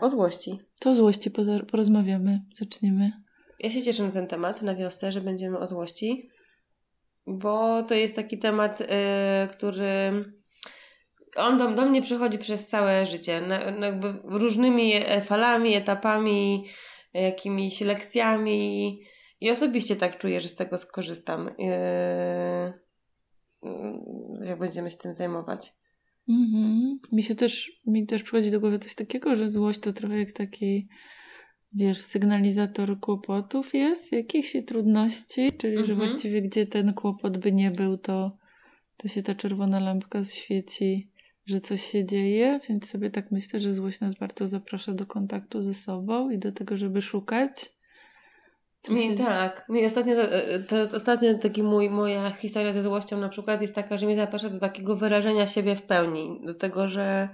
O złości. To o złości porozmawiamy, zaczniemy. Ja się cieszę na ten temat na wiosce, że będziemy o złości, bo to jest taki temat, y, który on do, do mnie przychodzi przez całe życie, na, na jakby różnymi falami, etapami, jakimiś lekcjami i osobiście tak czuję, że z tego skorzystam, y, y, jak będziemy się tym zajmować. Mhm. Mi się też, mi też przychodzi do głowy coś takiego, że złość to trochę jak taki, wiesz, sygnalizator kłopotów jest, jakichś trudności, czyli że Mhm. właściwie gdzie ten kłopot by nie był, to, to się ta czerwona lampka świeci, że coś się dzieje, więc sobie tak myślę, że złość nas bardzo zaprasza do kontaktu ze sobą i do tego, żeby szukać. Co Mi, się- tak. Mi ostatnio, to, to ostatnio taki mój, moja historia ze złością na przykład jest taka, że mnie zaprasza do takiego wyrażenia siebie w pełni. Do tego, że,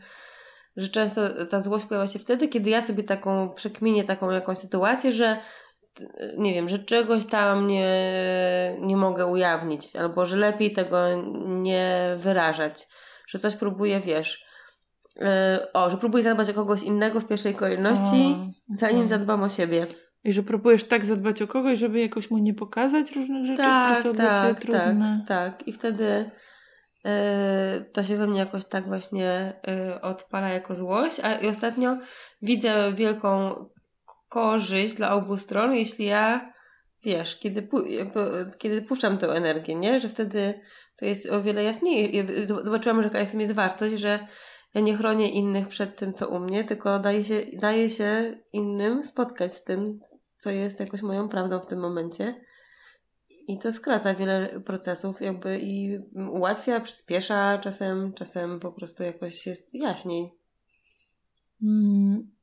że często ta złość pojawia się wtedy, kiedy ja sobie taką przekminię taką jakąś sytuację, że t- nie wiem, że czegoś tam nie, nie mogę ujawnić, albo że lepiej tego nie wyrażać, że coś próbuję, wiesz, yy, o, że próbuję zadbać o kogoś innego w pierwszej kolejności, zanim okej. zadbam o siebie. I że próbujesz tak zadbać o kogoś, żeby jakoś mu nie pokazać różnych rzeczy, które są dla Ciebie trudne. Tak, tak. I wtedy y, to się we mnie jakoś tak właśnie y, odpala jako złość. A i ostatnio widzę wielką korzyść dla obu stron, jeśli ja, wiesz, kiedy, pu- kiedy puszczam tę energię, nie? Że wtedy to jest o wiele jasniej. Zobaczyłam, że jaka w tym jest wartość, że ja nie chronię innych przed tym, co u mnie, tylko daję się, daję się innym spotkać z tym, co jest jakoś moją prawdą w tym momencie. I to skraca wiele procesów, jakby i ułatwia, przyspiesza czasem, czasem po prostu jakoś jest jaśniej. Mm,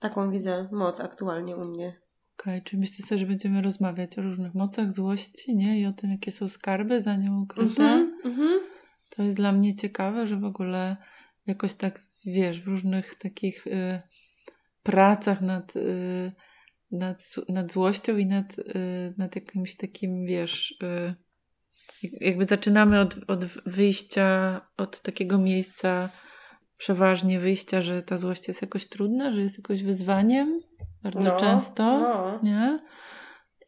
Taką widzę moc aktualnie u mnie. Okej, czyli myślę sobie, że będziemy rozmawiać o różnych mocach złości, nie? I o tym, jakie są skarby za nią ukryte. Mhm, mhm. To jest dla mnie ciekawe, że w ogóle jakoś tak, wiesz, w różnych takich y, pracach nad, y, nad, nad złością i nad, y, nad jakimś takim, wiesz, y, jak- jakby zaczynamy od, od wyjścia, od takiego miejsca przeważnie wyjścia, że ta złość jest jakoś trudna, że jest jakoś wyzwaniem bardzo No, często No. nie?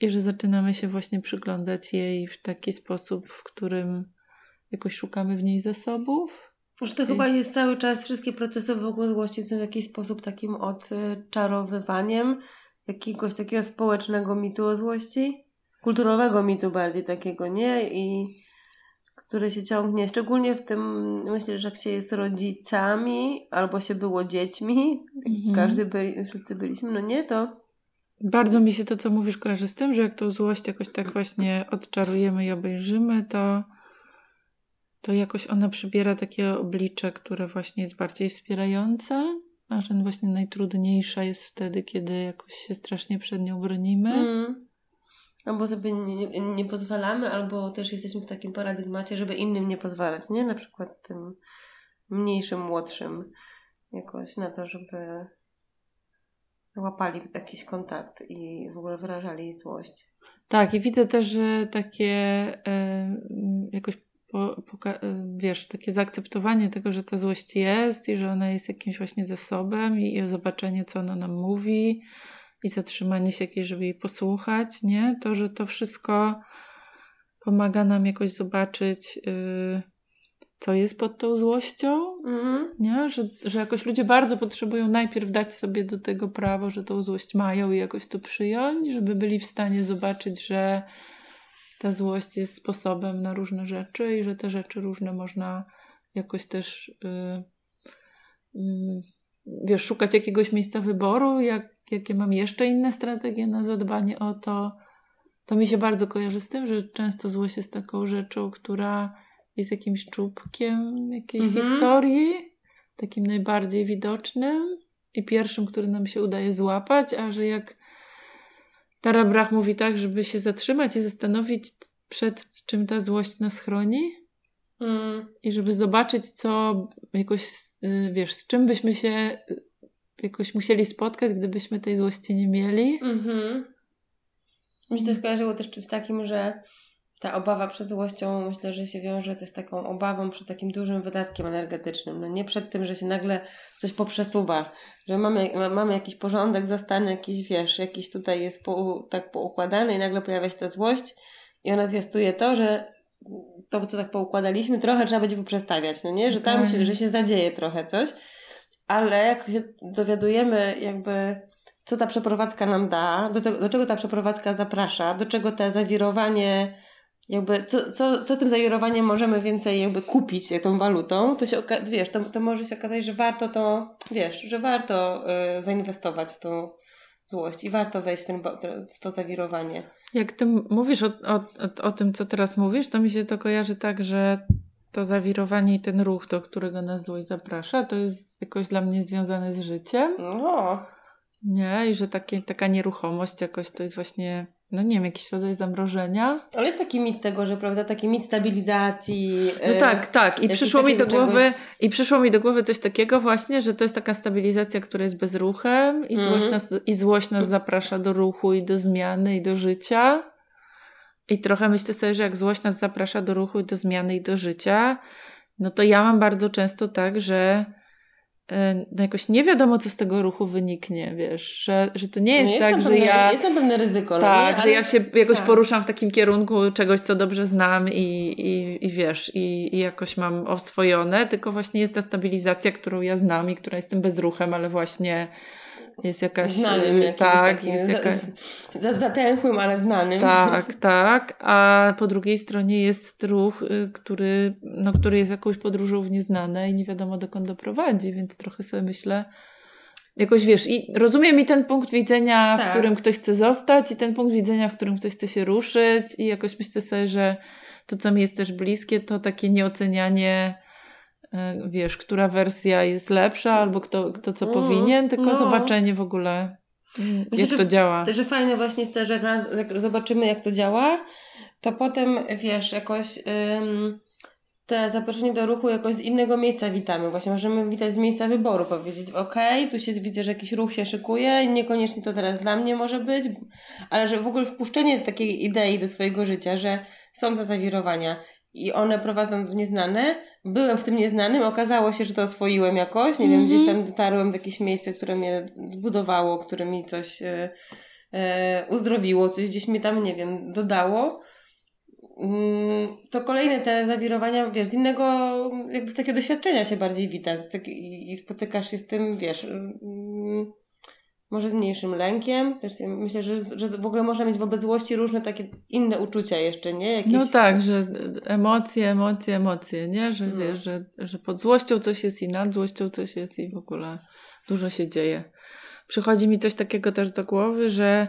I że zaczynamy się właśnie przyglądać jej w taki sposób, w którym jakoś szukamy w niej zasobów. Że to chyba jest cały czas wszystkie procesy wokół złości są w jakiś sposób takim odczarowywaniem jakiegoś takiego społecznego mitu o złości. Kulturowego mitu bardziej takiego, nie? I które się ciągnie, szczególnie w tym, myślę, że jak się jest rodzicami albo się było dziećmi, Mhm. każdy byli, wszyscy byliśmy, no nie, to Bardzo mi się to, co mówisz, kojarzy z tym, że jak tą złość jakoś tak właśnie odczarujemy i obejrzymy, to, to jakoś ona przybiera takie oblicze, które właśnie jest bardziej wspierające, że właśnie najtrudniejsza jest wtedy, kiedy jakoś się strasznie przed nią bronimy. Mm. Albo sobie nie, nie, pozwalamy, albo też jesteśmy w takim paradygmacie, żeby innym nie pozwalać, nie? Na przykład tym mniejszym, młodszym jakoś na to, żeby łapali jakiś kontakt i w ogóle wyrażali złość. Tak, i widzę też, że takie e, jakoś po, poka- e, wiesz, takie zaakceptowanie tego, że ta złość jest i że ona jest jakimś właśnie zasobem i, i zobaczenie, co ona nam mówi i zatrzymanie się jakieś, żeby jej posłuchać, nie? To, że to wszystko pomaga nam jakoś zobaczyć, y, co jest pod tą złością, Mhm. nie? Że, że jakoś ludzie bardzo potrzebują najpierw dać sobie do tego prawo, że tą złość mają i jakoś to przyjąć, żeby byli w stanie zobaczyć, że ta złość jest sposobem na różne rzeczy i że te rzeczy różne można jakoś też y, y, wiesz, szukać jakiegoś miejsca wyboru, jak, jakie mam jeszcze inne strategie na zadbanie o to. To mi się bardzo kojarzy z tym, że często złość jest taką rzeczą, która jest jakimś czubkiem jakiejś Mhm. historii, takim najbardziej widocznym i pierwszym, który nam się udaje złapać, a że jak Tara Brach mówi tak, żeby się zatrzymać i zastanowić, przed czym ta złość nas chroni Mm. i żeby zobaczyć, co jakoś, y, wiesz, z czym byśmy się y, jakoś musieli spotkać, gdybyśmy tej złości nie mieli. Mhm. Mi się to skojarzyło też w takim, że ta obawa przed złością myślę, że się wiąże też z taką obawą przed takim dużym wydatkiem energetycznym. No nie przed tym, że się nagle coś poprzesuwa, że mamy, mamy jakiś porządek zastany, jakiś wiesz, jakiś tutaj jest po, tak poukładany i nagle pojawia się ta złość i ona zwiastuje to, że to, co tak poukładaliśmy, trochę trzeba będzie poprzestawiać, no nie? Że tam się, że się zadzieje trochę coś, ale jak się dowiadujemy jakby co ta przeprowadzka nam da, do, do czego ta przeprowadzka zaprasza, do czego te zawirowanie jakby co, co, co tym zawirowaniem możemy więcej jakby kupić tą walutą, to się wiesz, to, to może się okazać, że warto to, wiesz, że warto y, zainwestować w tą złość i warto wejść w, ten, w to zawirowanie. Jak ty mówisz o, o, o, o tym, co teraz mówisz, to mi się to kojarzy tak, że to zawirowanie i ten ruch, do którego nas złość zaprasza, to jest jakoś dla mnie związane z życiem. No. Nie, i że takie, taka nieruchomość jakoś to jest właśnie no nie wiem, jakiś rodzaj zamrożenia. Ale jest taki mit tego, że prawda, taki mit stabilizacji. No tak, tak. I przyszło mi do głowy, czegoś... i przyszło mi do głowy coś takiego właśnie, że to jest taka stabilizacja, która jest bezruchem i, mm. złość nas, i złość nas zaprasza do ruchu i do zmiany i do życia. I trochę myślę sobie, że jak złość nas zaprasza do ruchu i do zmiany i do życia, no to ja mam bardzo często tak, że E, no jakoś nie wiadomo, co z tego ruchu wyniknie, wiesz, że, że to nie jest, tak, że pewne, ja... Jest na pewne ryzyko. Tak, no że ja się jakoś tak. poruszam w takim kierunku czegoś, co dobrze znam i, i, i wiesz, i, i jakoś mam oswojone, tylko właśnie jest ta stabilizacja, którą ja znam i która jest tym bezruchem, ale właśnie jest jakaś... Znanym y, tak, jest jakaś... Za, zatęchłym, ale znanym. Tak, tak. A po drugiej stronie jest ruch, y, który, no, który jest jakąś podróżą w nieznane i nie wiadomo dokąd doprowadzi, więc trochę sobie myślę, jakoś wiesz, i rozumiem i ten punkt widzenia, tak. w którym ktoś chce zostać, i ten punkt widzenia, w którym ktoś chce się ruszyć, i jakoś myślę sobie, że to, co mi jest też bliskie, to takie nieocenianie wiesz, która wersja jest lepsza albo kto, kto co mm, powinien, tylko no. zobaczenie w ogóle, Myślę, jak to że, działa. Że fajne właśnie jest to, że jak, zobaczymy, jak to działa, to potem, wiesz, jakoś ym, te zaproszenie do ruchu jakoś z innego miejsca witamy. Właśnie możemy witać z miejsca wyboru, powiedzieć, ok, tu się widzę, że jakiś ruch się szykuje, niekoniecznie to teraz dla mnie może być, ale że w ogóle wpuszczenie takiej idei do swojego życia, że są te zawirowania i one prowadzą w nieznane, byłem w tym nieznanym, okazało się, że to oswoiłem jakoś, nie wiem, gdzieś tam dotarłem w jakieś miejsce, które mnie zbudowało, które mi coś e, e, uzdrowiło, coś gdzieś mi tam, nie wiem, dodało. Mm, to kolejne te zawirowania, wiesz, z innego, jakby z takiego doświadczenia się bardziej wita. I, i spotykasz się z tym, wiesz, mm, może z mniejszym lękiem. Też myślę, że, że w ogóle można mieć wobec złości różne takie inne uczucia jeszcze, nie? Jakieś... No tak, że emocje, emocje, emocje, nie? Że no. wiesz, że, że pod złością coś jest i nad złością coś jest i w ogóle dużo się dzieje. Przychodzi mi coś takiego też do głowy, że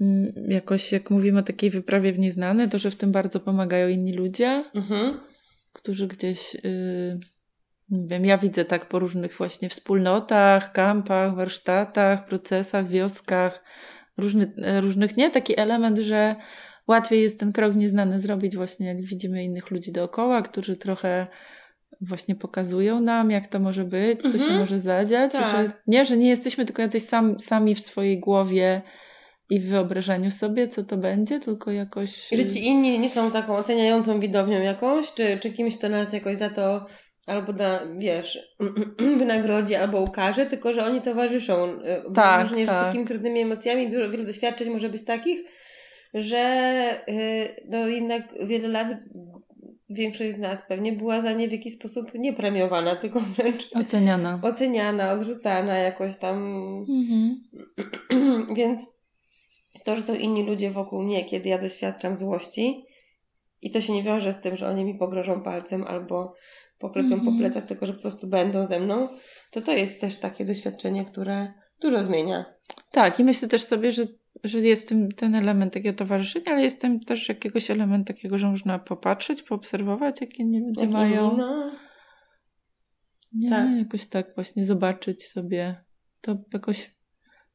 mm, jakoś jak mówimy o takiej wyprawie w nieznane, to że w tym bardzo pomagają inni ludzie, mhm. którzy gdzieś... Y, nie wiem, ja widzę tak po różnych właśnie wspólnotach, kampach, warsztatach, procesach, wioskach, różny, różnych, nie? Taki element, że łatwiej jest ten krok nieznany zrobić właśnie jak widzimy innych ludzi dookoła, którzy trochę właśnie pokazują nam, jak to może być, co mhm. się może zadziać. Tak. Że, nie, że nie jesteśmy tylko jacyś sam, sami w swojej głowie i w wyobrażeniu sobie, co to będzie, tylko jakoś... I że ci inni nie są taką oceniającą widownią jakąś, czy, czy kimś, kto nas jakoś za to albo da, wiesz, wynagrodzi, albo ukaże, tylko że oni towarzyszą. Y, tak, Mam tak. z takimi trudnymi emocjami dużo, wiele doświadczeń może być takich, że y, no jednak wiele lat większość z nas pewnie była za nie w jakiś sposób nie premiowana, tylko wręcz oceniana, oceniana odrzucana jakoś tam. Mhm. Więc to, że są inni ludzie wokół mnie, kiedy ja doświadczam złości, i to się nie wiąże z tym, że oni mi pogrożą palcem albo poklepią mm -hmm. po mhm. plecach, tylko że po prostu będą ze mną, to to jest też takie doświadczenie, które dużo zmienia. Tak, i myślę też sobie, że, że jest tym ten element takiego towarzyszenia, ale jest tym też jakiegoś element takiego, że można popatrzeć, poobserwować, jakie inni ludzie jak mają. Inni, no. Nie, tak. jakoś tak właśnie zobaczyć sobie. To jakoś,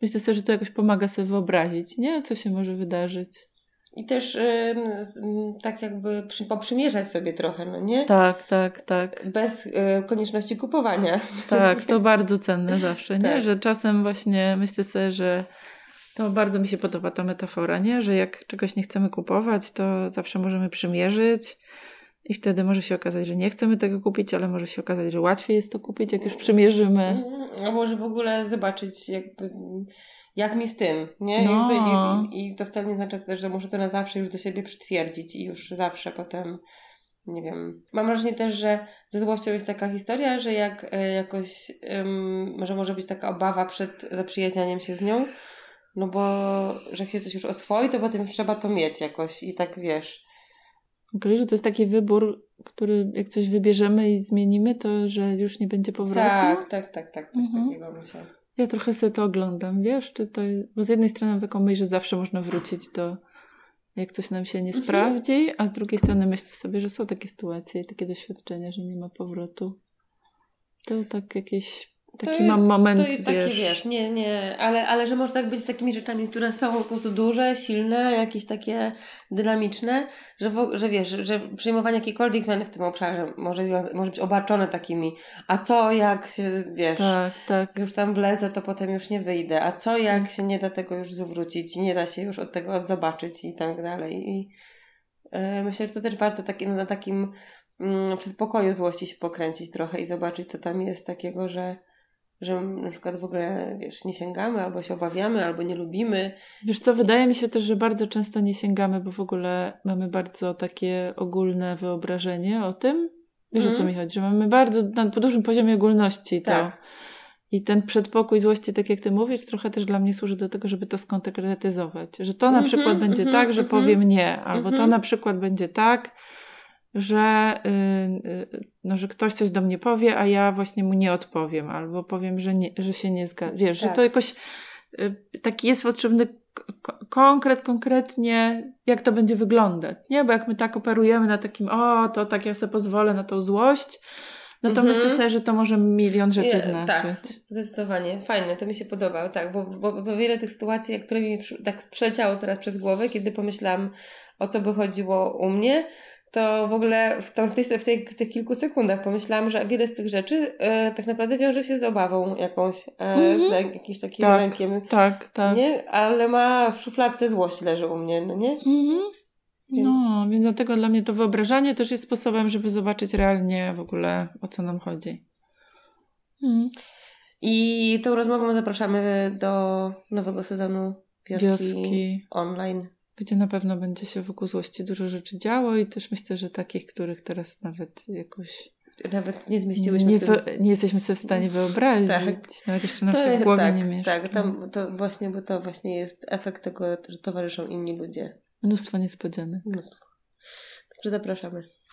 myślę sobie, że to jakoś pomaga sobie wyobrazić, nie? Co się może wydarzyć. I też y, tak jakby przy, poprzymierzać sobie trochę, no nie? Tak, tak, tak. Bez y, konieczności kupowania. Tak, to bardzo cenne zawsze, nie? Tak. Że czasem właśnie myślę sobie, że To bardzo mi się podoba ta metafora, nie? Że jak czegoś nie chcemy kupować, to zawsze możemy przymierzyć i wtedy może się okazać, że nie chcemy tego kupić, ale może się okazać, że łatwiej jest to kupić, jak już przymierzymy. A może w ogóle zobaczyć jakby jak mi z tym, nie? No. To, i, I to wcale nie znaczy też, że muszę to na zawsze już do siebie przytwierdzić i już zawsze potem, nie wiem. Mam wrażenie też, że ze złością jest taka historia, że jak e, jakoś, może może być taka obawa przed zaprzyjaźnianiem się z nią, no bo, że jak się coś już oswoi, to potem już trzeba to mieć jakoś i tak wiesz. Okej, że to jest taki wybór, który jak coś wybierzemy i zmienimy, to że już nie będzie powrotu. Tak, tak, tak, tak, coś Mhm. takiego myślę. Ja trochę sobie to oglądam, wiesz, czy to, bo z jednej strony mam taką myśl, że zawsze można wrócić do, jak coś nam się nie Mhm. sprawdzi, a z drugiej strony myślę sobie, że są takie sytuacje i takie doświadczenia, że nie ma powrotu. To tak jakieś, taki jest- mam moment, To jest takie, wiesz, nie, nie, ale, ale że może tak być z takimi rzeczami, które są po prostu duże, silne, jakieś takie dynamiczne, że, w, że wiesz, że, przyjmowanie jakiejkolwiek zmiany w tym obszarze może, może być obarczone takimi, a co jak się, wiesz, Tak, tak. już tam wlezę, to potem już nie wyjdę, a co jak się nie da tego już zwrócić, nie da się już od tego zobaczyć i tak dalej. I e, myślę, że to też warto taki, na takim mm, przedpokoju złości się pokręcić trochę i zobaczyć, co tam jest takiego, że że na przykład w ogóle, wiesz, nie sięgamy, albo się obawiamy, albo nie lubimy. Wiesz co, wydaje mi się też, że bardzo często nie sięgamy, bo w ogóle mamy bardzo takie ogólne wyobrażenie o tym. Wiesz o co Mhm. mi chodzi? Że mamy bardzo na po dużym poziomie ogólności to. Tak. I ten przedpokój złości, tak jak ty mówisz, trochę też dla mnie służy do tego, żeby to skonkretyzować. Że to na Mhm, przykład będzie mhm, tak, że mhm. powiem nie, albo to na przykład będzie tak, że, y, y, no, że ktoś coś do mnie powie, a ja właśnie mu nie odpowiem, albo powiem, że, nie, że się nie zgadzam. Wiesz, że Tak. to jakoś y, taki jest potrzebny konkret, konkretnie, jak to będzie wyglądać, nie? Bo jak my tak operujemy na takim, o, to tak ja sobie pozwolę na tą złość, no to Mhm. myślę sobie, że to może milion rzeczy Nie, znaczyć. Tak, zdecydowanie. Fajne, to mi się podoba, tak, bo, bo, bo wiele tych sytuacji, które mi tak przeleciało teraz przez głowę, kiedy pomyślałam, o co by chodziło u mnie, to w ogóle w, tą, w, tej, w, tych kilku sekundach pomyślałam, że wiele z tych rzeczy e, tak naprawdę wiąże się z obawą jakąś, e, Mhm. z lęk, jakimś takim Tak. lękiem, Tak, tak. nie? Ale ma w szufladce złość leży u mnie, no nie? Mhm. Więc- No, więc dlatego dla mnie to wyobrażanie też jest sposobem, żeby zobaczyć realnie w ogóle o co nam chodzi. Mhm. I tą rozmową zapraszamy do nowego sezonu Wioski, Wioski, online. Gdzie na pewno będzie się wokół złości dużo rzeczy działo i też myślę, że takich, których teraz nawet jakoś Nawet nie zmieściłyśmy nie, w tym. nie jesteśmy sobie w stanie wyobrazić. Tak. Nawet jeszcze nam się w głowie tak, nie mieszka. Tak, tam, to właśnie, bo to właśnie jest efekt tego, że towarzyszą inni ludzie. Mnóstwo niespodzianek. Mnóstwo. Także zapraszamy.